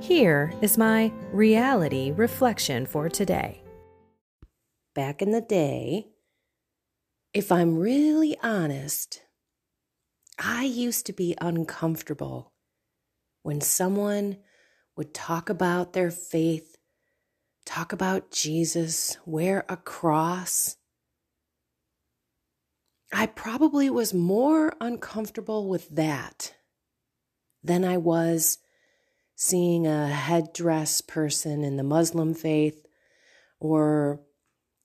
Here is my reality reflection for today. Back in the day, if I'm really honest, I used to be uncomfortable when someone would talk about their faith, talk about Jesus, wear a cross. I probably was more uncomfortable with that than I was seeing a headdress person in the Muslim faith or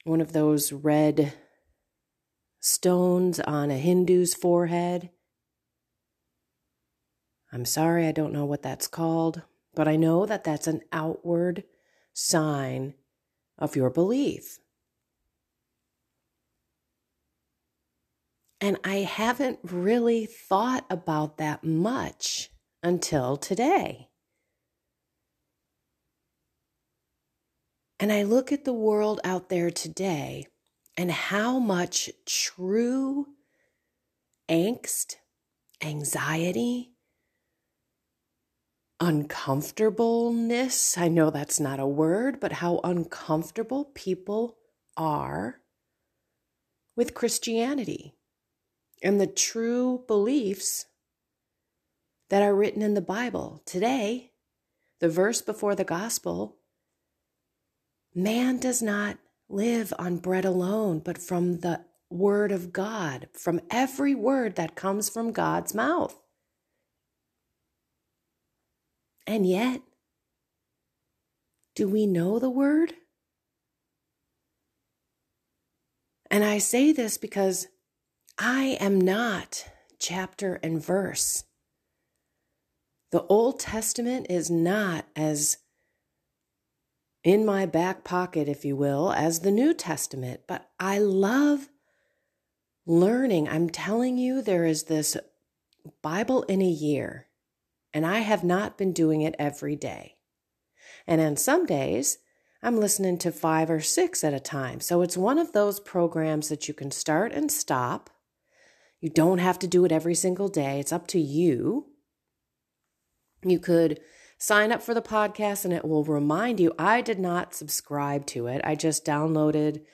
one of those red stones on a Hindu's forehead. I'm sorry, I don't know what that's called, but I know that that's an outward sign of your belief. And I haven't really thought about that much until today. And I look at the world out there today and how much true angst, anxiety, uncomfortableness I know that's not a word, but how uncomfortable people are with Christianity and the true beliefs that are written in the Bible. Today, the verse before the gospel Man does not live on bread alone, but from the word of God, from every word that comes from God's mouth. And yet, do we know the word? And I say this because I am not chapter and verse. The Old Testament is not as in my back pocket, if you will, as the New Testament. But I love learning. I'm telling you, there is this Bible in a year, and I have not been doing it every day. And on some days, I'm listening to five or six at a time. So it's one of those programs that you can start and stop. You don't have to do it every single day, it's up to you. You could sign up for the podcast and it will remind you. I did not subscribe to it. I just downloaded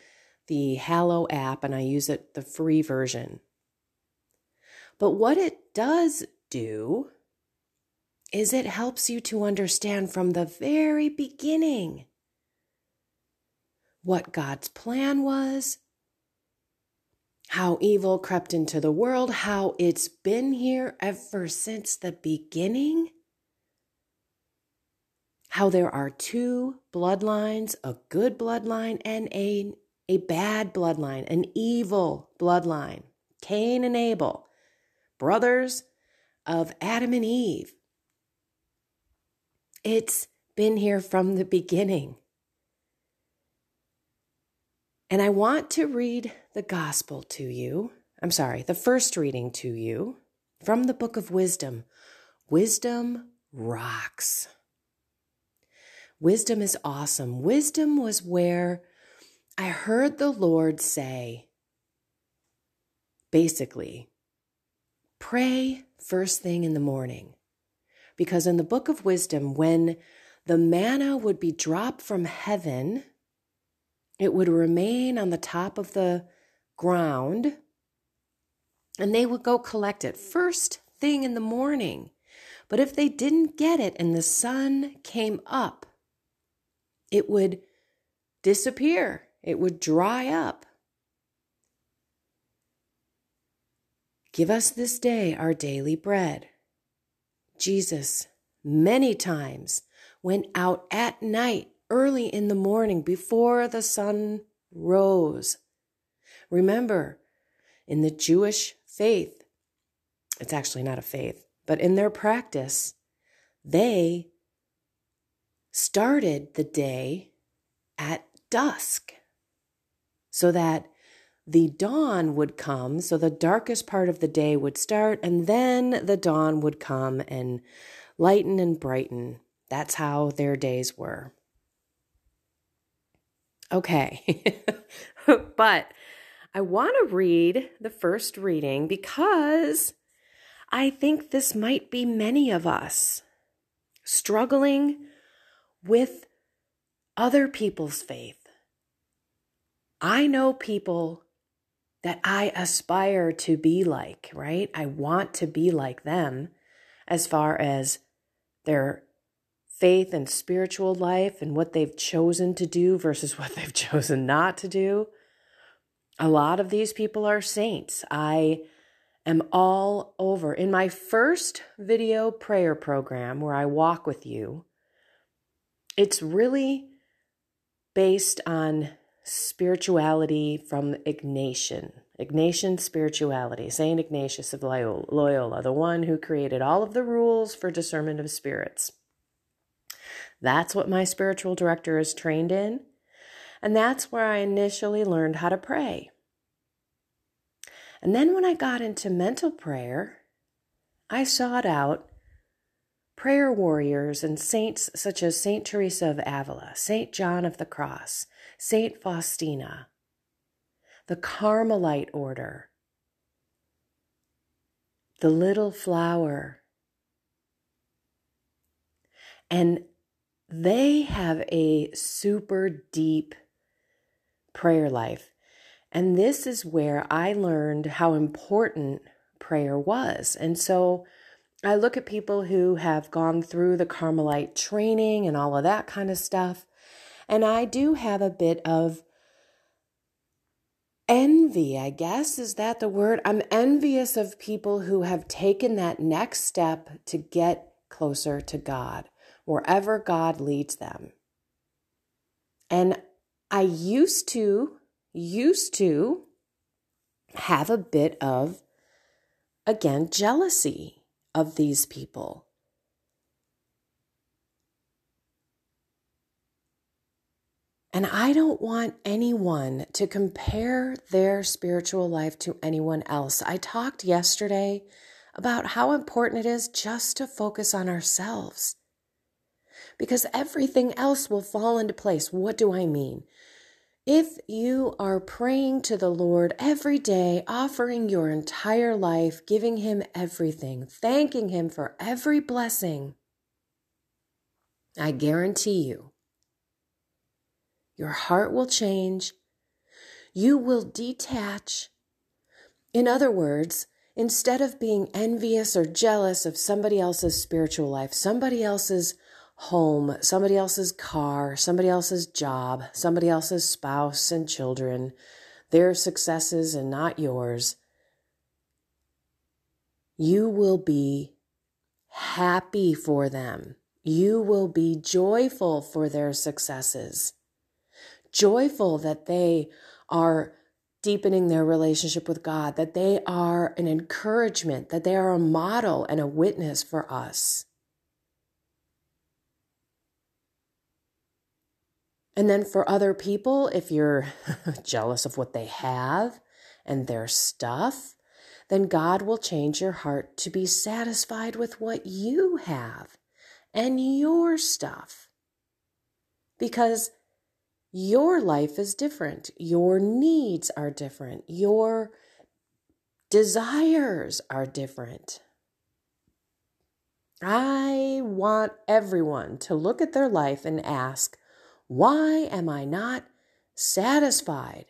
the Hallow app and I use it the free version. But what it does do is it helps you to understand from the very beginning what God's plan was, how evil crept into the world, how it's been here ever since the beginning, how there are two bloodlines a good bloodline and a, a bad bloodline, an evil bloodline. Cain and Abel, brothers of Adam and Eve. It's been here from the beginning. And I want to read the gospel to you. I'm sorry, the first reading to you from the book of wisdom. Wisdom rocks. Wisdom is awesome. Wisdom was where I heard the Lord say, basically, pray first thing in the morning. Because in the book of wisdom, when the manna would be dropped from heaven, it would remain on the top of the ground and they would go collect it first thing in the morning. But if they didn't get it and the sun came up, it would disappear. it would dry up. Give us this day our daily bread. Jesus, many times, went out at night, early in the morning, before the sun rose. Remember, in the Jewish faith, it's actually not a faith, but in their practice, they started the day at dusk so that the dawn would come. So the darkest part of the day would start, and then the dawn would come and lighten and brighten. That's how their days were. Okay, but I want to read the first reading because I think this might be many of us struggling with other people's faith. I know people that I aspire to be like, right? I want to be like them as far as their faith and spiritual life and what they've chosen to do versus what they've chosen not to do. A lot of these people are saints. I am all over. In my first video prayer program where I walk with you, it's really based on spirituality from Ignatian. Ignatian spirituality, St. Ignatius of Loyola, the one who created all of the rules for discernment of spirits. That's what my spiritual director is trained in. And that's where I initially learned how to pray. And then when I got into mental prayer, I sought out prayer warriors and saints such as Saint Teresa of Avila, Saint John of the Cross, Saint Faustina, the Carmelite order, the little flower. And they have a super deep prayer life. And this is where I learned how important prayer was. And so I look at people who have gone through the Carmelite training and all of that kind of stuff. And I do have a bit of envy, I guess. Is that the word? I'm envious of people who have taken that next step to get closer to God wherever God leads them. And I used to, used to have a bit of, again, jealousy of these people. And I don't want anyone to compare their spiritual life to anyone else. I talked yesterday about how important it is just to focus on ourselves because everything else will fall into place. What do I mean? If you are praying to the Lord every day, offering your entire life, giving Him everything, thanking Him for every blessing, I guarantee you, your heart will change. You will detach. In other words, instead of being envious or jealous of somebody else's spiritual life, somebody else's home, somebody else's car, somebody else's job, somebody else's spouse and children, their successes and not yours, you will be happy for them. You will be joyful for their successes, joyful that they are deepening their relationship with God, that they are an encouragement, that they are a model and a witness for us. And then for other people, if you're jealous of what they have and their stuff, then God will change your heart to be satisfied with what you have and your stuff. Because your life is different, your needs are different, your desires are different. I want everyone to look at their life and ask, why am I not satisfied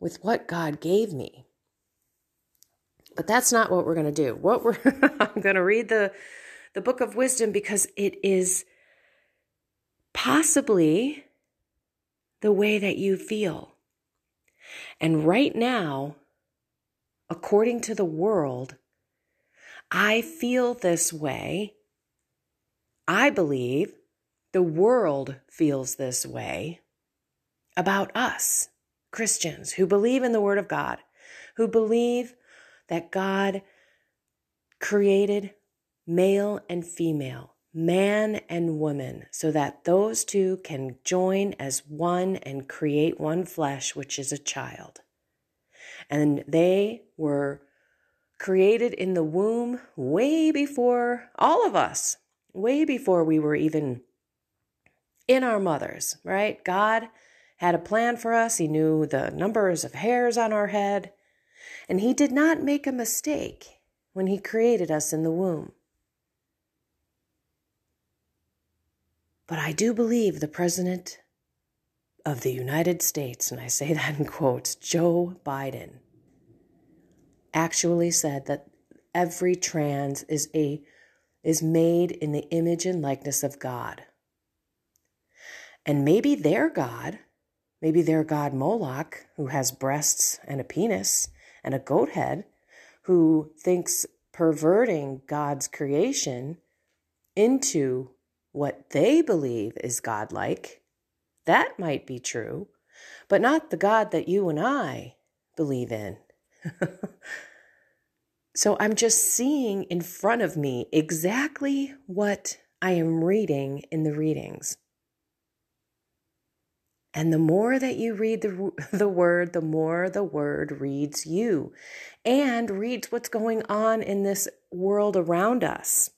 with what God gave me? But that's not what we're going to do. What we're I'm going to read the the book of wisdom because it is possibly the way that you feel. And right now, according to the world, I feel this way. I believe the world feels this way about us, Christians who believe in the Word of God, who believe that God created male and female, man and woman, so that those two can join as one and create one flesh, which is a child. And they were created in the womb way before all of us, way before we were even in our mothers, right? God had a plan for us. He knew the numbers of hairs on our head. And He did not make a mistake when He created us in the womb. But I do believe the President of the United States, and I say that in quotes, Joe Biden, actually said that every trans is a is made in the image and likeness of God. And maybe their God, maybe their God Moloch, who has breasts and a penis and a goat head, who thinks perverting God's creation into what they believe is godlike, that might be true, but not the God that you and I believe in. so I'm just seeing in front of me exactly what I am reading in the readings. And the more that you read the, the word, the more the word reads you and reads what's going on in this world around us.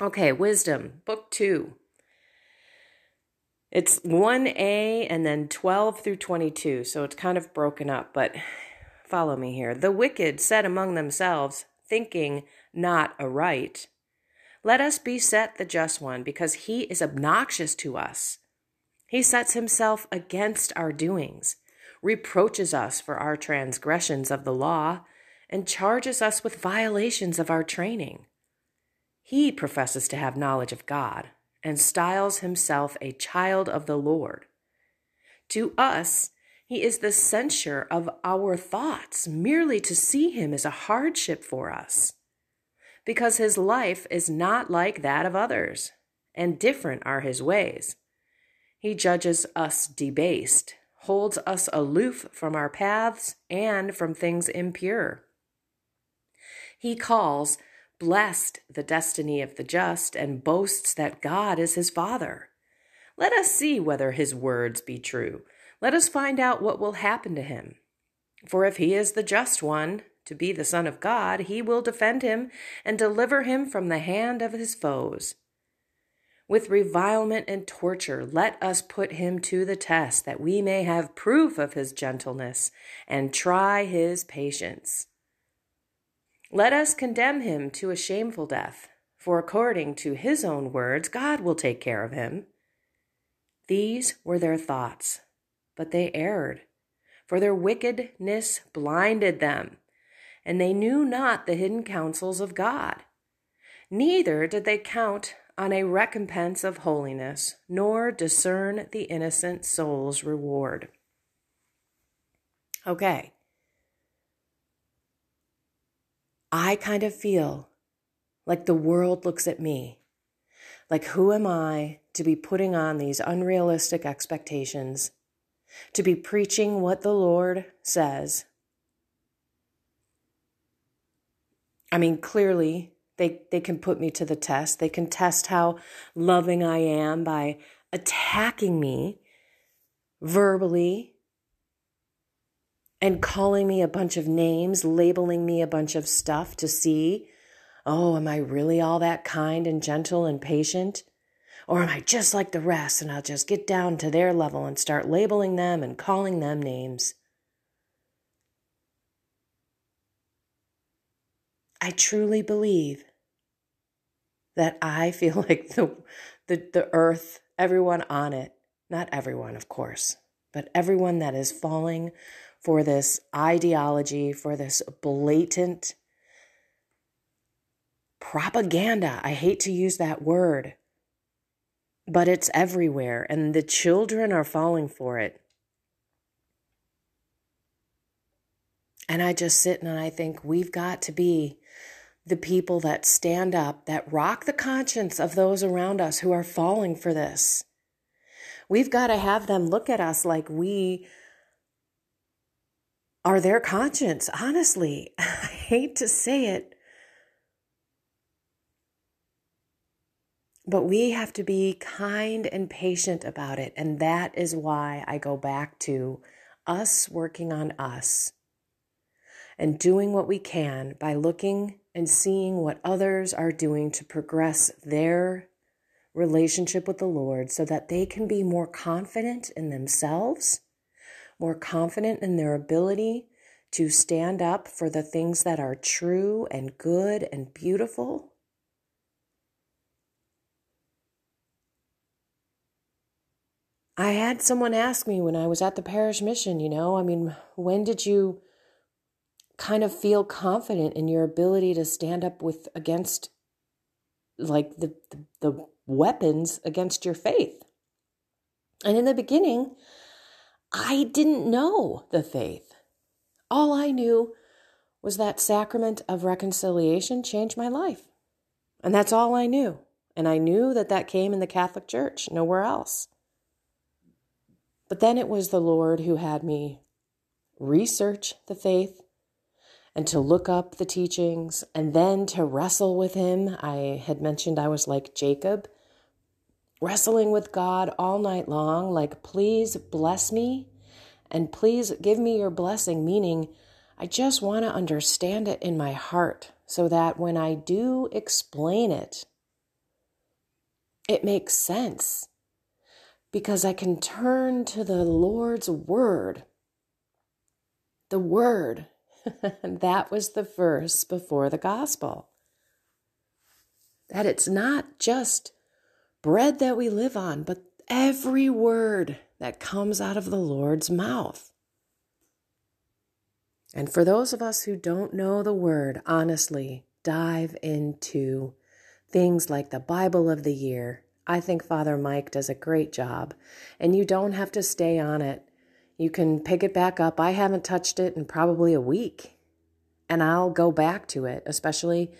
Okay, Wisdom, Book 2. It's 1a and then 12 through 22, so it's kind of broken up, but follow me here. The wicked said among themselves, thinking not aright, Let us beset the just one, because he is obnoxious to us. He sets himself against our doings, reproaches us for our transgressions of the law, and charges us with violations of our training. He professes to have knowledge of God and styles himself a child of the Lord. To us, he is the censure of our thoughts. Merely to see him is a hardship for us, because his life is not like that of others, and different are his ways. He judges us debased, holds us aloof from our paths and from things impure. He calls blessed the destiny of the just and boasts that God is his Father. Let us see whether his words be true. Let us find out what will happen to him. For if he is the just one, to be the Son of God, he will defend him and deliver him from the hand of his foes. With revilement and torture, let us put him to the test, that we may have proof of his gentleness and try his patience. Let us condemn him to a shameful death, for according to his own words, God will take care of him. These were their thoughts, but they erred, for their wickedness blinded them, and they knew not the hidden counsels of God. Neither did they count on a recompense of holiness, nor discern the innocent soul's reward. Okay. I kind of feel like the world looks at me. Like, who am I to be putting on these unrealistic expectations, to be preaching what the Lord says? I mean, clearly, they, they can put me to the test. They can test how loving I am by attacking me verbally and calling me a bunch of names, labeling me a bunch of stuff to see, oh, am I really all that kind and gentle and patient? Or am I just like the rest and I'll just get down to their level and start labeling them and calling them names? I truly believe that I feel like the, the, the earth, everyone on it, not everyone, of course, but everyone that is falling for this ideology, for this blatant propaganda. I hate to use that word, but it's everywhere, and the children are falling for it. And I just sit and I think we've got to be the people that stand up, that rock the conscience of those around us who are falling for this. We've got to have them look at us like we are their conscience. Honestly, I hate to say it, but we have to be kind and patient about it. And that is why I go back to us working on us and doing what we can by looking and seeing what others are doing to progress their relationship with the Lord so that they can be more confident in themselves, more confident in their ability to stand up for the things that are true and good and beautiful. I had someone ask me when I was at the parish mission, you know, I mean, when did you kind of feel confident in your ability to stand up with against like the, the, the weapons against your faith. And in the beginning, I didn't know the faith. All I knew was that sacrament of reconciliation changed my life. And that's all I knew. And I knew that that came in the Catholic Church, nowhere else. But then it was the Lord who had me research the faith and to look up the teachings and then to wrestle with him. I had mentioned I was like Jacob, wrestling with God all night long, like, please bless me and please give me your blessing, meaning I just want to understand it in my heart so that when I do explain it, it makes sense because I can turn to the Lord's word. The word that was the verse before the gospel. That it's not just bread that we live on, but every word that comes out of the Lord's mouth. And for those of us who don't know the word, honestly, dive into things like the Bible of the year. I think Father Mike does a great job, and you don't have to stay on it you can pick it back up. I haven't touched it in probably a week, and I'll go back to it, especially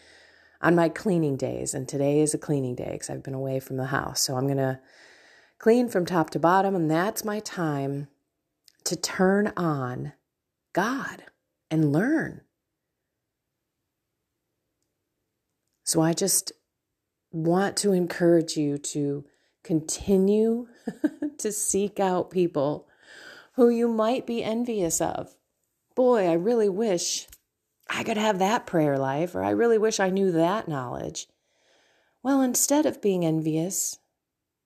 on my cleaning days. And today is a cleaning day because I've been away from the house. So I'm going to clean from top to bottom, and that's my time to turn on God and learn. So I just want to encourage you to continue to seek out people who you might be envious of. Boy, I really wish I could have that prayer life, or I really wish I knew that knowledge. Well, instead of being envious,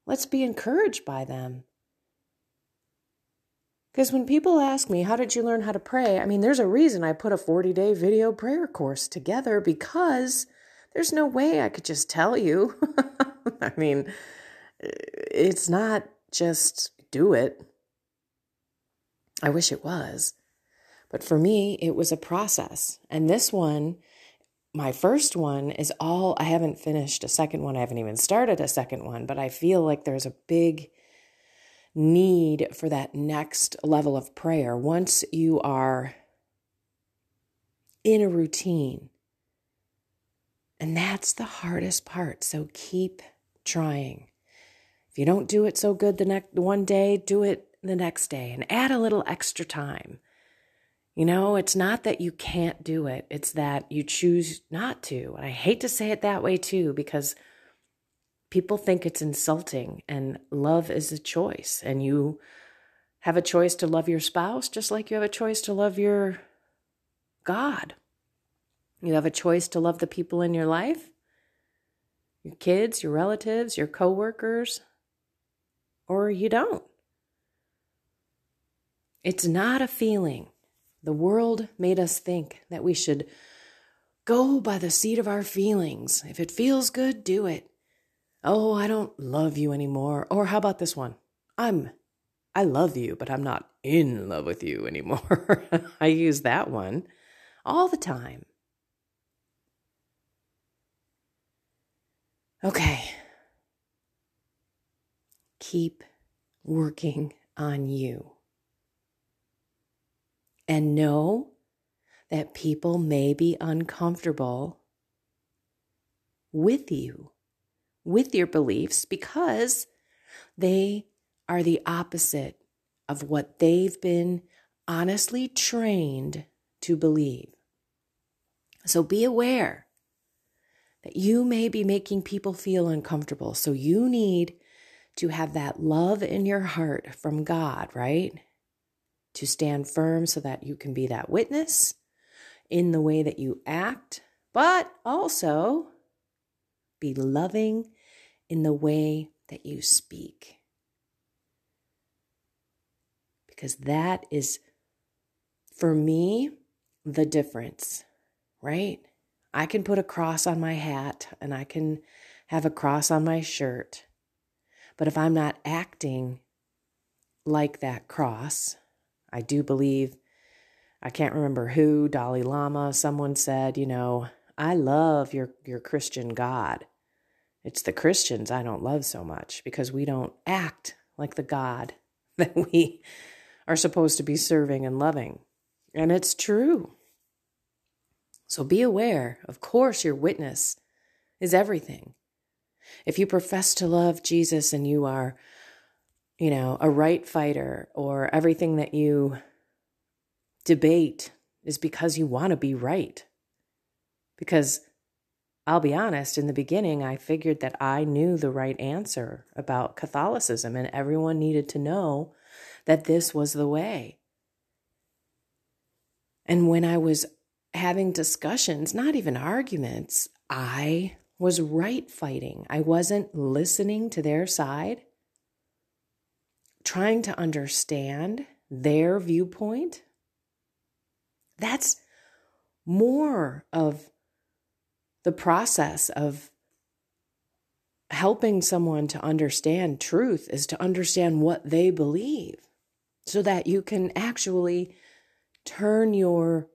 let's be encouraged by them. Because when people ask me, How did you learn how to pray? I mean, there's a reason I put a 40 day video prayer course together because there's no way I could just tell you. I mean, it's not just do it. I wish it was. But for me, it was a process. And this one, my first one, is all I haven't finished a second one. I haven't even started a second one, but I feel like there's a big need for that next level of prayer. Once you are in a routine, and that's the hardest part. So keep trying. If you don't do it so good the next one day, do it the next day and add a little extra time. You know, it's not that you can't do it, it's that you choose not to. And I hate to say it that way too, because people think it's insulting, and love is a choice. And you have a choice to love your spouse just like you have a choice to love your God. You have a choice to love the people in your life, your kids, your relatives, your coworkers, or you don't. It's not a feeling. The world made us think that we should go by the seat of our feelings. If it feels good, do it. Oh, I don't love you anymore. Or how about this one? I'm I love you, but I'm not in love with you anymore. I use that one all the time. Okay. Keep working on you and know that people may be uncomfortable with you, with your beliefs, because they are the opposite of what they've been honestly trained to believe. So be aware that you may be making people feel uncomfortable. So you need to have that love in your heart from God, right? To stand firm so that you can be that witness in the way that you act, but also be loving in the way that you speak. Because that is, for me, the difference, right? I can put a cross on my hat and I can have a cross on my shirt. But if I'm not acting like that cross, I do believe, I can't remember who, Dalai Lama, someone said, you know, I love your, your Christian God. It's the Christians I don't love so much because we don't act like the God that we are supposed to be serving and loving. And it's true. So be aware. Of course, your witness is everything. If you profess to love Jesus and you are, you know, a right fighter or everything that you debate is because you want to be right. Because I'll be honest, in the beginning, I figured that I knew the right answer about Catholicism, and everyone needed to know that this was the way. And when I was having discussions, not even arguments, I was right fighting. I wasn't listening to their side, trying to understand their viewpoint. That's more of the process of helping someone to understand truth is to understand what they believe so that you can actually turn your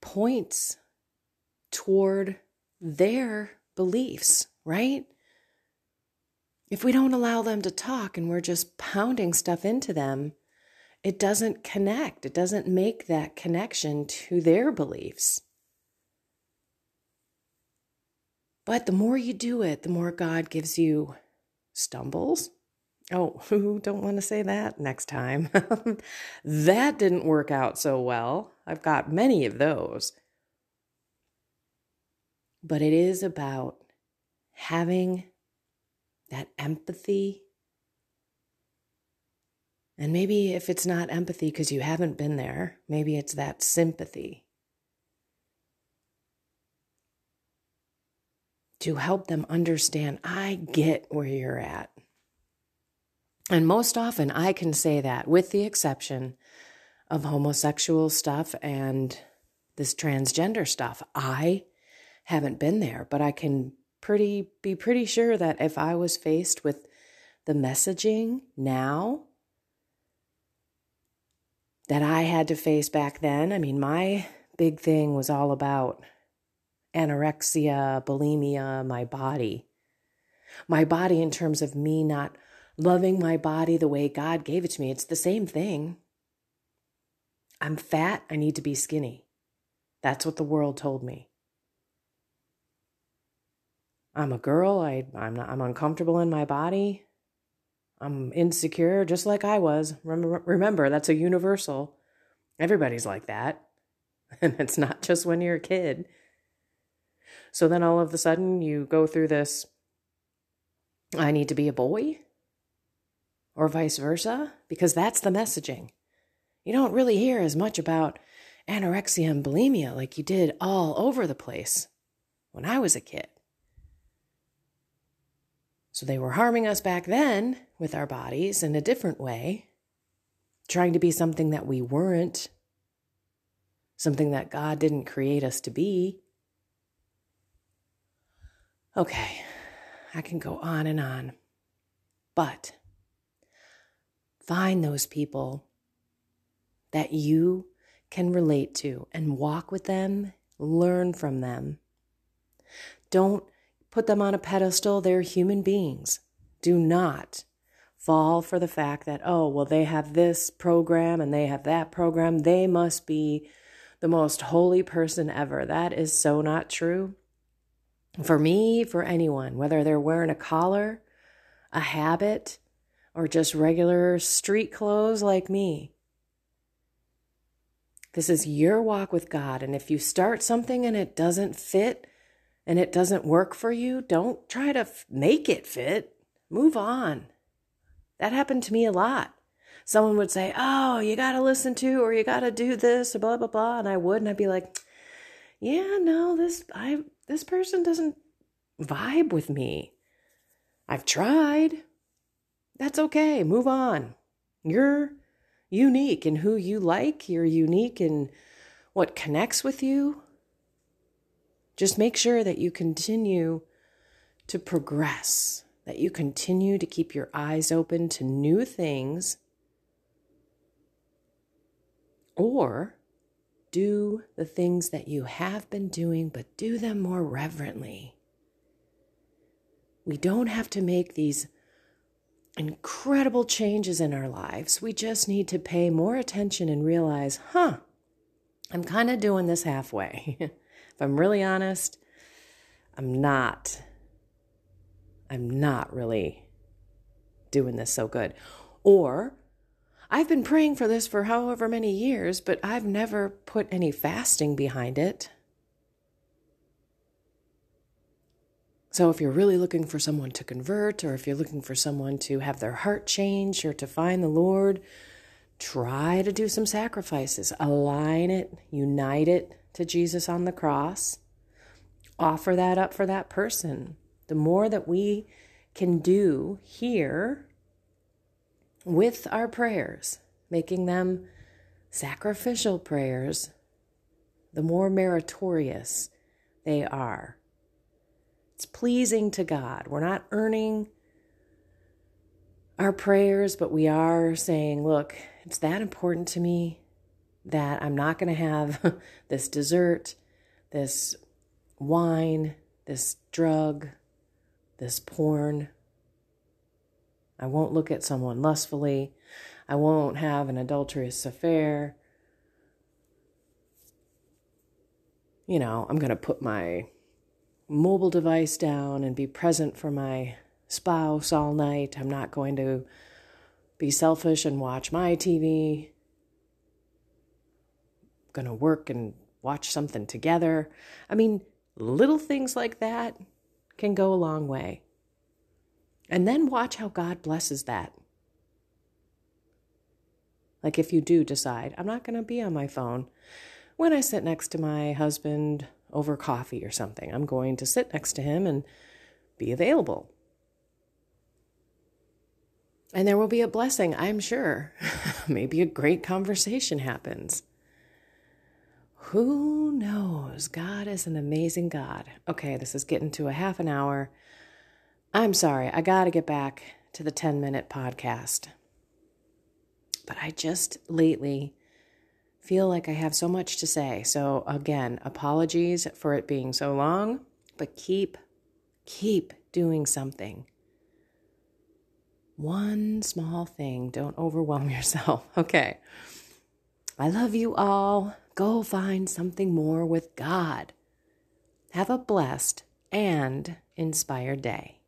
points toward their beliefs, right? If we don't allow them to talk and we're just pounding stuff into them, it doesn't connect. It doesn't make that connection to their beliefs. But the more you do it, the more God gives you stumbles. Oh, who don't want to say that next time? that didn't work out so well. I've got many of those. But it is about having that empathy and maybe if it's not empathy because you haven't been there, maybe it's that sympathy to help them understand I get where you're at. And most often I can say that, with the exception of homosexual stuff and this transgender stuff. I haven't been there, but I can pretty be pretty sure that if I was faced with the messaging now that I had to face back then. I mean, my big thing was all about anorexia, bulimia, my body. My body, in terms of me not loving my body the way God gave it to me, it's the same thing. I'm fat, I need to be skinny. That's what the world told me. I'm a girl, I, I'm, not, I'm uncomfortable in my body. I'm insecure just like I was. Remember, remember that's a universal. Everybody's like that. And it's not just when you're a kid. So then all of a sudden you go through this I need to be a boy or vice versa because that's the messaging. You don't really hear as much about anorexia and bulimia like you did all over the place when I was a kid. So they were harming us back then with our bodies in a different way, trying to be something that we weren't, something that God didn't create us to be. Okay, I can go on and on. But find those people that you can relate to and walk with them, learn from them. Don't put them on a pedestal. They're human beings. Do not fall for the fact that, oh, well, they have this program and they have that program. They must be the most holy person ever. That is so not true. For me, for anyone, whether they're wearing a collar, a habit, or just regular street clothes like me. This is your walk with God. And if you start something and it doesn't fit and it doesn't work for you, don't try to f- make it fit. Move on. That happened to me a lot. Someone would say, Oh, you got to listen to, or you got to do this, or blah, blah, blah. And I would. And I'd be like, Yeah, no, this, I, this person doesn't vibe with me. I've tried. That's okay. Move on. You're unique in who you like, you're unique in what connects with you. Just make sure that you continue to progress, that you continue to keep your eyes open to new things, or do the things that you have been doing, but do them more reverently. We don't have to make these incredible changes in our lives. We just need to pay more attention and realize, huh, I'm kind of doing this halfway. if I'm really honest, I'm not. I'm not really doing this so good. Or I've been praying for this for however many years, but I've never put any fasting behind it. So, if you're really looking for someone to convert, or if you're looking for someone to have their heart change or to find the Lord, try to do some sacrifices. Align it, unite it to Jesus on the cross. Offer that up for that person. The more that we can do here with our prayers, making them sacrificial prayers, the more meritorious they are it's pleasing to God. We're not earning our prayers, but we are saying, look, it's that important to me that I'm not going to have this dessert, this wine, this drug, this porn. I won't look at someone lustfully. I won't have an adulterous affair. You know, I'm going to put my mobile device down and be present for my spouse all night. I'm not going to be selfish and watch my TV. Going to work and watch something together. I mean, little things like that can go a long way. And then watch how God blesses that. Like if you do decide, I'm not going to be on my phone when I sit next to my husband over coffee or something. I'm going to sit next to him and be available. And there will be a blessing, I'm sure. Maybe a great conversation happens. Who knows? God is an amazing God. Okay, this is getting to a half an hour. I'm sorry, I got to get back to the 10 minute podcast. But I just lately feel like I have so much to say. So, again, apologies for it being so long, but keep, keep doing something. One small thing. Don't overwhelm yourself. Okay. I love you all. Go find something more with God. Have a blessed and inspired day.